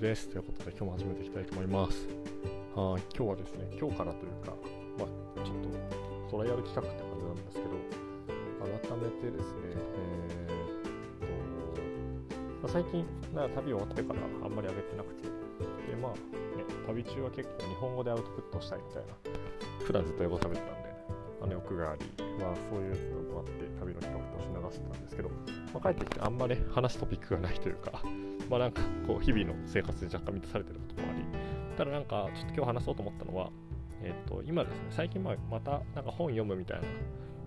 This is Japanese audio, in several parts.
です。ということで、今日も始めていきたいと思います。はい、今日はですね、今日からというか、まあ、ちょっとトライアル企画って感じなんですけど、改めてですね、えーっと、まあ、最近、なんか旅終わってからあんまり上げてなくて、で、まあ、ね、旅中は結構日本語でアウトプットしたいみたいな、普段ずっと英語喋ってたん、あの欲があり、まあ、そういうのもあって旅の企画として流してたんですけど、まあ、帰ってきてあんまね、話すトピックがないというか、まあなんかこう日々の生活で若干満たされてることもあり、ただなんかちょっと今日話そうと思ったのは、えっ、と今ですね、最近ままたなんか本読むみたいな、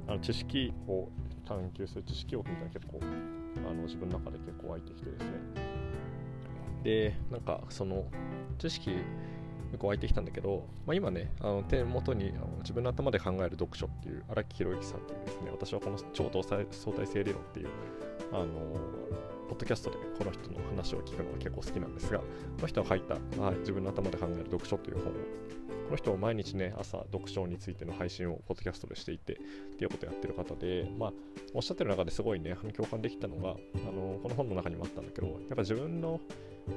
あの知識を探求する知識欲みたいな結構あの自分の中で結構湧いてきてですね。で、なんかその知識結構湧いてきたんだけど、まあ、今ね、あの手元にあの自分の頭で考える読書っていう荒木宏之さんっていうですね、私はこの超相対性理論っていうあのポッドキャストでこの人の話を聞くのが結構好きなんですが、この人が書いた、はい、自分の頭で考える読書という本を、この人は毎日ね、朝読書についての配信をポッドキャストでしていて、っていうことをやってる方で、まあ、おっしゃってる中ですごいね、共感できたのが、あのこの本の中にもあったんだけど、やっぱ自分の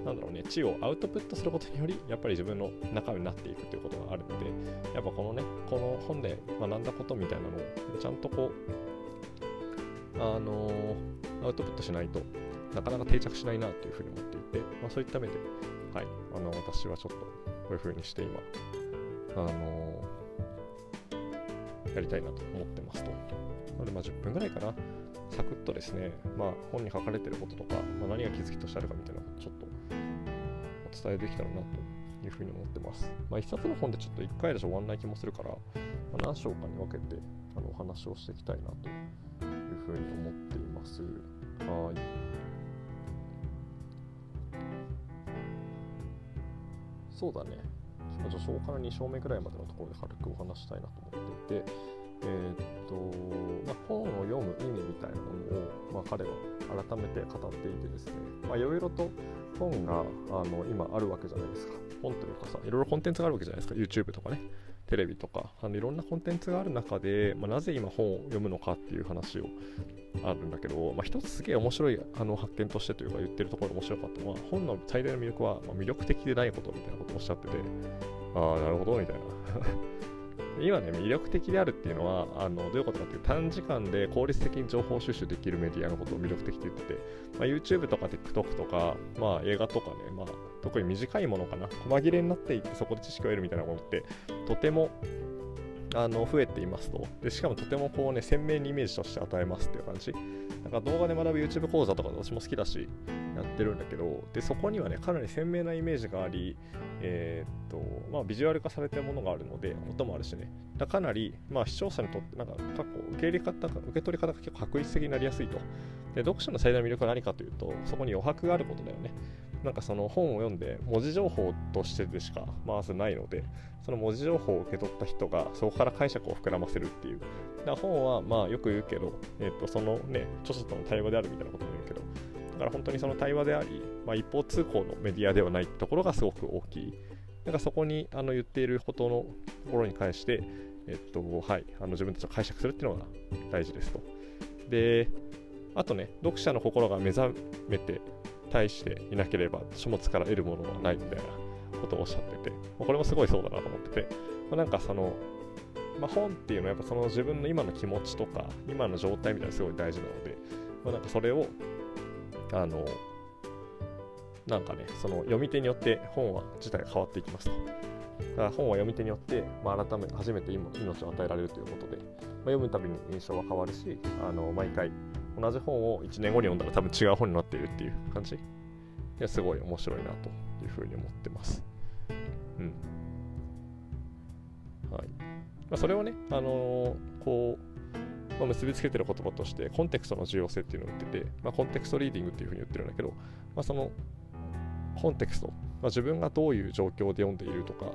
なんだろうね、知をアウトプットすることにより、やっぱり自分の中身になっていくということがあるので、やっぱこのね、この本で学んだことみたいなのを、ちゃんとこう、あの、アウトプットしないとなかなか定着しないなというふうに思っていて、まあ、そういった目で、はい、あの私はちょっとこういうふうにして今、あの、やりたいなと思ってますと。なので、まあ、10分ぐらいかな。サクッとですね、まあ、本に書かれてることとか、まあ、何が気づきとしてあるかみたいなことちょっとお伝えできたらなというふうに思ってます。まあ、一冊の本でちょっと1回でしょ終わんない気もするから、まあ、何章かに分けてあのお話をしていきたいなというふうに思っています。はい。そうだね。序章から2章目ぐらいまでのところで軽くお話したいなと思っていて、えー、と、まあ、本を読む意味みたいなものを、まあ、彼は改めて語っていてですね、いろいろと本があの今あるわけじゃないですか。本というかさ、いろいろコンテンツがあるわけじゃないですか。YouTube とかね、テレビとか、あのいろんなコンテンツがある中で、まあ、なぜ今本を読むのかっていう話をあるんだけど、まあ、一つすげえ面白いあの発見としてというか言ってるところが面白かったのは、本の最大の魅力は、まあ、魅力的でないことみたいなことをおっしゃってて、ああ、なるほど、みたいな。今ね、魅力的であるっていうのは、あのどういうことかっていうと、短時間で効率的に情報収集できるメディアのことを魅力的って言ってて、まあ、YouTube とか TikTok とか、まあ、映画とかね、まあ、特に短いものかな、細切れになっていってそこで知識を得るみたいなものって、とてもあの増えていますとで。しかもとてもこうね、鮮明にイメージとして与えますっていう感じ。なんか動画で学ぶ YouTube 講座とか私も好きだし、やってるんだけど、で、そこにはね、かなり鮮明なイメージがあり、えー、っと、まあ、ビジュアル化されてるものがあるので、音もあるしね、だかなり、まあ、視聴者にとって、なんか、過去、受け入れ方、受け取り方が結構確率的になりやすいと。で、読書の最大の魅力は何かというと、そこに余白があることだよね。なんかその本を読んで文字情報としてでしかまずないのでその文字情報を受け取った人がそこから解釈を膨らませるっていうだから本はまあよく言うけど、えー、とそのね著者との対話であるみたいなことも言うけどだから本当にその対話であり、まあ、一方通行のメディアではないところがすごく大きいだかそこにあの言っていることのところに関してえっとはい、あの自分たちを解釈するっていうのが大事ですと。で、あとね、読者の心が目覚めて対していなければ書物から得るものはないみたいなことをおっしゃってて、これもすごいそうだなと思ってて、まあ、なんかその、まあ、本っていうのはやっぱその自分の今の気持ちとか今の状態みたいなすごい大事なので、まあ、なんかそれをあのなんかねその読み手によって本は自体が変わっていきますと。だから本は読み手によって、まあ、改め初めて命を与えられるということで、まあ、読むたびに印象は変わるしあの毎回同じ本を1年後に読んだら多分違う本になっているっていう感じいやすごい面白いなというふうに思ってます。うん。はい。まあ、それをね、あのー、こう、まあ、結びつけてる言葉として、コンテクストの重要性っていうのを言ってて、まあ、コンテクストリーディングっていうふうに言ってるんだけど、まあ、そのコンテクスト、まあ、自分がどういう状況で読んでいるとか、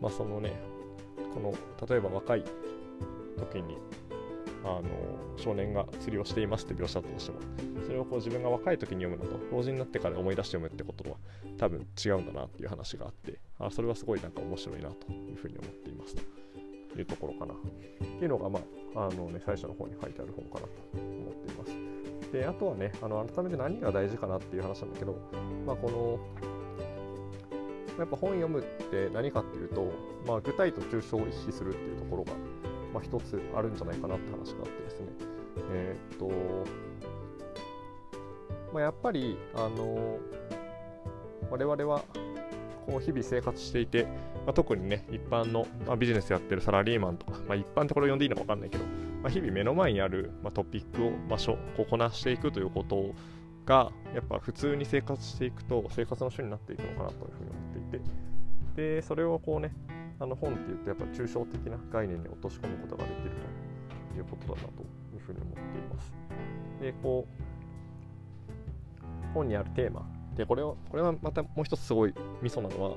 まあ、そのね、この、例えば若い時にあの少年が釣りをしていますって描写だとしてもそれをこう自分が若い時に読むのと老人になってから思い出して読むってことは多分違うんだなっていう話があってあそれはすごいなんか面白いなというふうに思っていますというところかなっていうのがまああのね最初の方に書いてある本かなと思っています。であとはねあの改めて何が大事かなっていう話なんだけどまあこのやっぱ本読むって何かっていうと、まあ、具体と抽象を意識するっていうところが、まあ、一つあるんじゃないかなって話があってですね。えー、っと、まあ、やっぱりあの我々はこう日々生活していて、まあ、特にね一般の、まあ、ビジネスやってるサラリーマンとか、まあ、一般ってこれ呼んでいいのか分かんないけど、ま、日々目の前にある、ま、トピックを場所こうこなしていくということがやっぱ普通に生活していくと生活の主になっていくのかなというふうに思っていて。でそれをこうねあの本っていうとやっぱ抽象的な概念に落とし込むことができるということだなというふうに思っています。でこう本にあるテーマでこれをこれはまたもう一つすごいミソなのは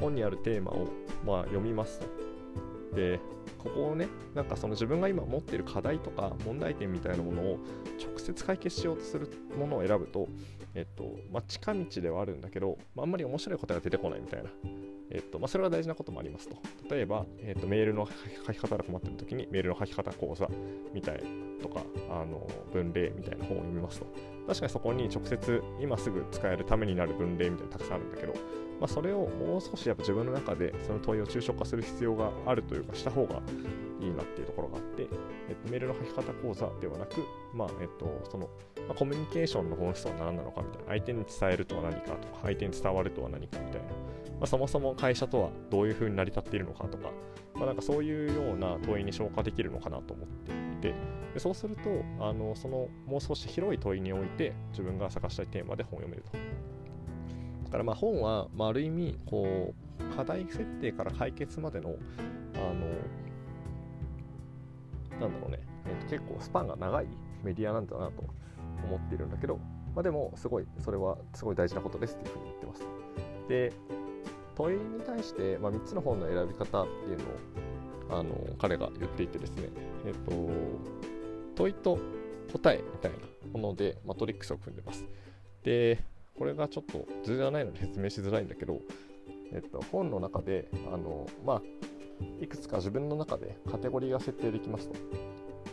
本にあるテーマをまあ読みますとでここをねなんかその自分が今持っている課題とか問題点みたいなものを直接解決しようとするものを選ぶと、えっとまあ、近道ではあるんだけど、まあ、あんまり面白い答えが出てこないみたいな、えっとまあ、それが大事なこともありますと。例えば、えっと、メールの書き方で困ってる時にメールの書き方講座みたいとかあの文例みたいな本を読みますと。確かにそこに直接今すぐ使えるためになる文例みたいなのたくさんあるんだけどまあ、それをもう少しやっぱ自分の中でその問いを抽象化する必要があるというかした方がいいなっていうところがあって、メールの書き方講座ではなく、まあえっと、その、まあ、コミュニケーションの本質は何なのかみたいな相手に伝えるとは何かとか相手に伝わるとは何かみたいな、まあ、そもそも会社とはどういうふうに成り立っているのかとか、まあ、なんかそういうような問いに消化できるのかなと思っていてでそうするとあのそのもう少し広い問いにおいて自分が探したいテーマで本を読めると。だからまあ本は、まあ、ある意味こう課題設定から解決までのあのなんだろうね、えー、と結構スパンが長いメディアなんだなと思っているんだけど、まあ、でもすごいそれはすごい大事なことですっていうふうに言ってます。で問いに対して、まあ、3つの本の選び方っていうのをあの彼が言っていてですね、えっ、ー、と問いと答えみたいなものでマトリックスを組んでます。でこれがちょっと図じゃないので説明しづらいんだけど、えっと、本の中であの、まあ、いくつか自分の中でカテゴリーが設定できますと。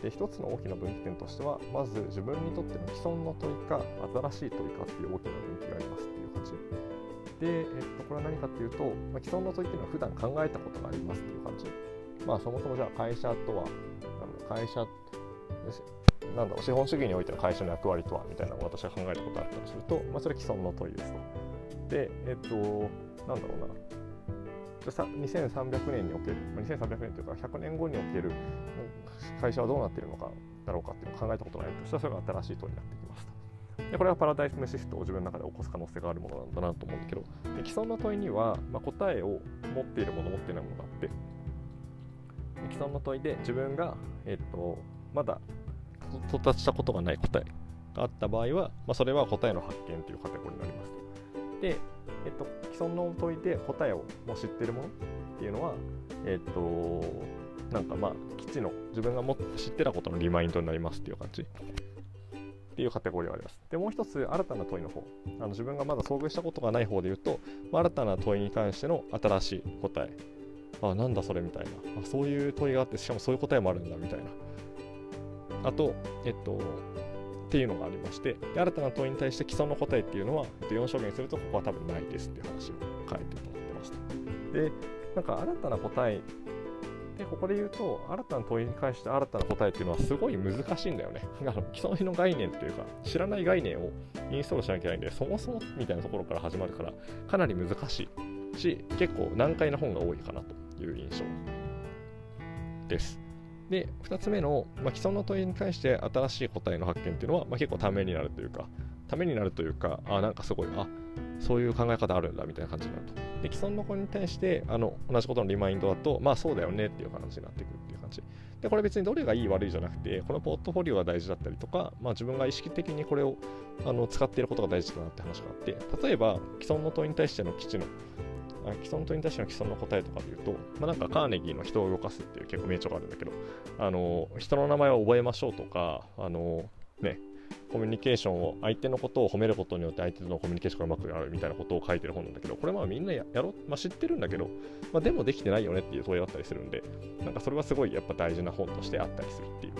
で一つの大きな分岐点としてはまず自分にとっての既存の問いか新しい問いかっていう大きな分岐がありますっていう感じで、えっと、これは何かっていうと、まあ、既存の問いっていうのは普段考えたことがありますっていう感じまあそもそもじゃあ会社とは会社なんだろう資本主義においての会社の役割とはみたいなのを私が考えたことがあったりすると、まあ、それは既存の問いですと。で、えっと、なんだろうな。2300年における、2300年というか100年後における会社はどうなっているのかだろうかっていうのを考えたことないとしたらそれが新しい問いになってきますと。でこれはパラダイムシフトを自分の中で起こす可能性があるものなんだなと思うんだけどで既存の問いには、まあ、答えを持っているもの持っていないものがあって既存の問いで自分が、えっと、まだ到達したことがない答えがあった場合は、まあ、それは答えの発見というカテゴリーになります。で、えっと、既存の問いで答えをもう知ってるものっていうのは、えっと、なんかまあ、基地の自分がも知ってたことのリマインドになりますっていう感じ。っていうカテゴリーがあります。で、もう一つ、新たな問いの方。あの自分がまだ遭遇したことがない方で言うと、ま、新たな問いに関しての新しい答え。あ、なんだそれみたいな。あそういう問いがあって、しかもそういう答えもあるんだみたいな。あと、えっと、っていうのがありまして、で新たな問いに対して既存の答えっていうのは、えっと、4証言すると、ここは多分ないですっていう話を書いてもらってました。で、なんか新たな答えで、ここで言うと、新たな問いに関して新たな答えっていうのはすごい難しいんだよね。あの既存の概念というか、知らない概念をインストールしなきゃいけないんで、そもそもみたいなところから始まるから、かなり難しいし、結構難解な本が多いかなという印象です。で、2つ目の、まあ、既存の問いに対して新しい答えの発見っていうのは、まあ、結構ためになるというか、ためになるというか、あ、なんかすごい、あ、そういう考え方あるんだみたいな感じになると。で、既存の子に対してあの同じことのリマインドだと、まあそうだよねっていう話になってくるっていう感じ。で、これ別にどれがいい悪いじゃなくて、このポートフォリオが大事だったりとか、まあ自分が意識的にこれをあの使っていることが大事だなって話があって、例えば既存の問いに対しての基地の既存問いに対しての既存の答えとかで言うと、まあ、なんかカーネギーの人を動かすっていう結構名著があるんだけど、あの人の名前を覚えましょうとか、あのね、コミュニケーションを相手のことを褒めることによって相手とのコミュニケーションがうまくなるみたいなことを書いてる本なんだけどこれまあみんなやろ、まあ、知ってるんだけど、まあ、でもできてないよねっていう問いだったりするんでなんかそれはすごいやっぱ大事な本としてあったりするっていう。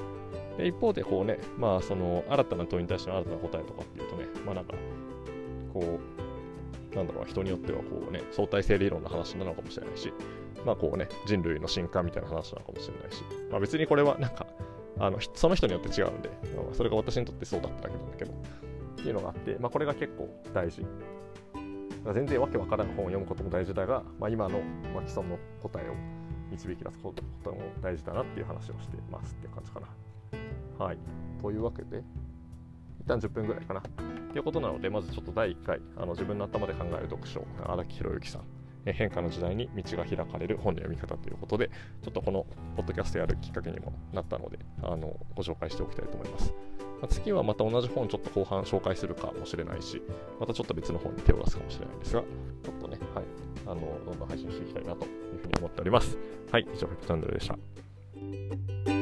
で一方でこうねまあその新たな問いに対しての新たな答えとかっていうとねまあなんかこうなんだろう人によってはこうね相対性理論の話なのかもしれないしまあこうね人類の進化みたいな話なのかもしれないし、まあ、別にこれはなんかあのその人によって違うんで、それが私にとってそうだっただけなんだけどっていうのがあって、まあ、これが結構大事全然わけわからん本を読むことも大事だが、まあ、今の、ま、既存の答えを導き出すことも大事だなっていう話をしてますっていう感じかな。はい。というわけで、一旦10分ぐらいかな。ということなので、まずちょっと第1回、あの自分の頭で考える読書、荒木宏之さん、変化の時代に道が開かれる本の読み方ということで、ちょっとこのポッドキャストやるきっかけにもなったので、あのご紹介しておきたいと思います。まあ、次はまた同じ本ちょっと後半紹介するかもしれないし、またちょっと別の本に手を出すかもしれないんですが、ちょっとね、はい、あのどんどん配信していきたいなというふうに思っております。はい、以上、フェクチャンネルでした。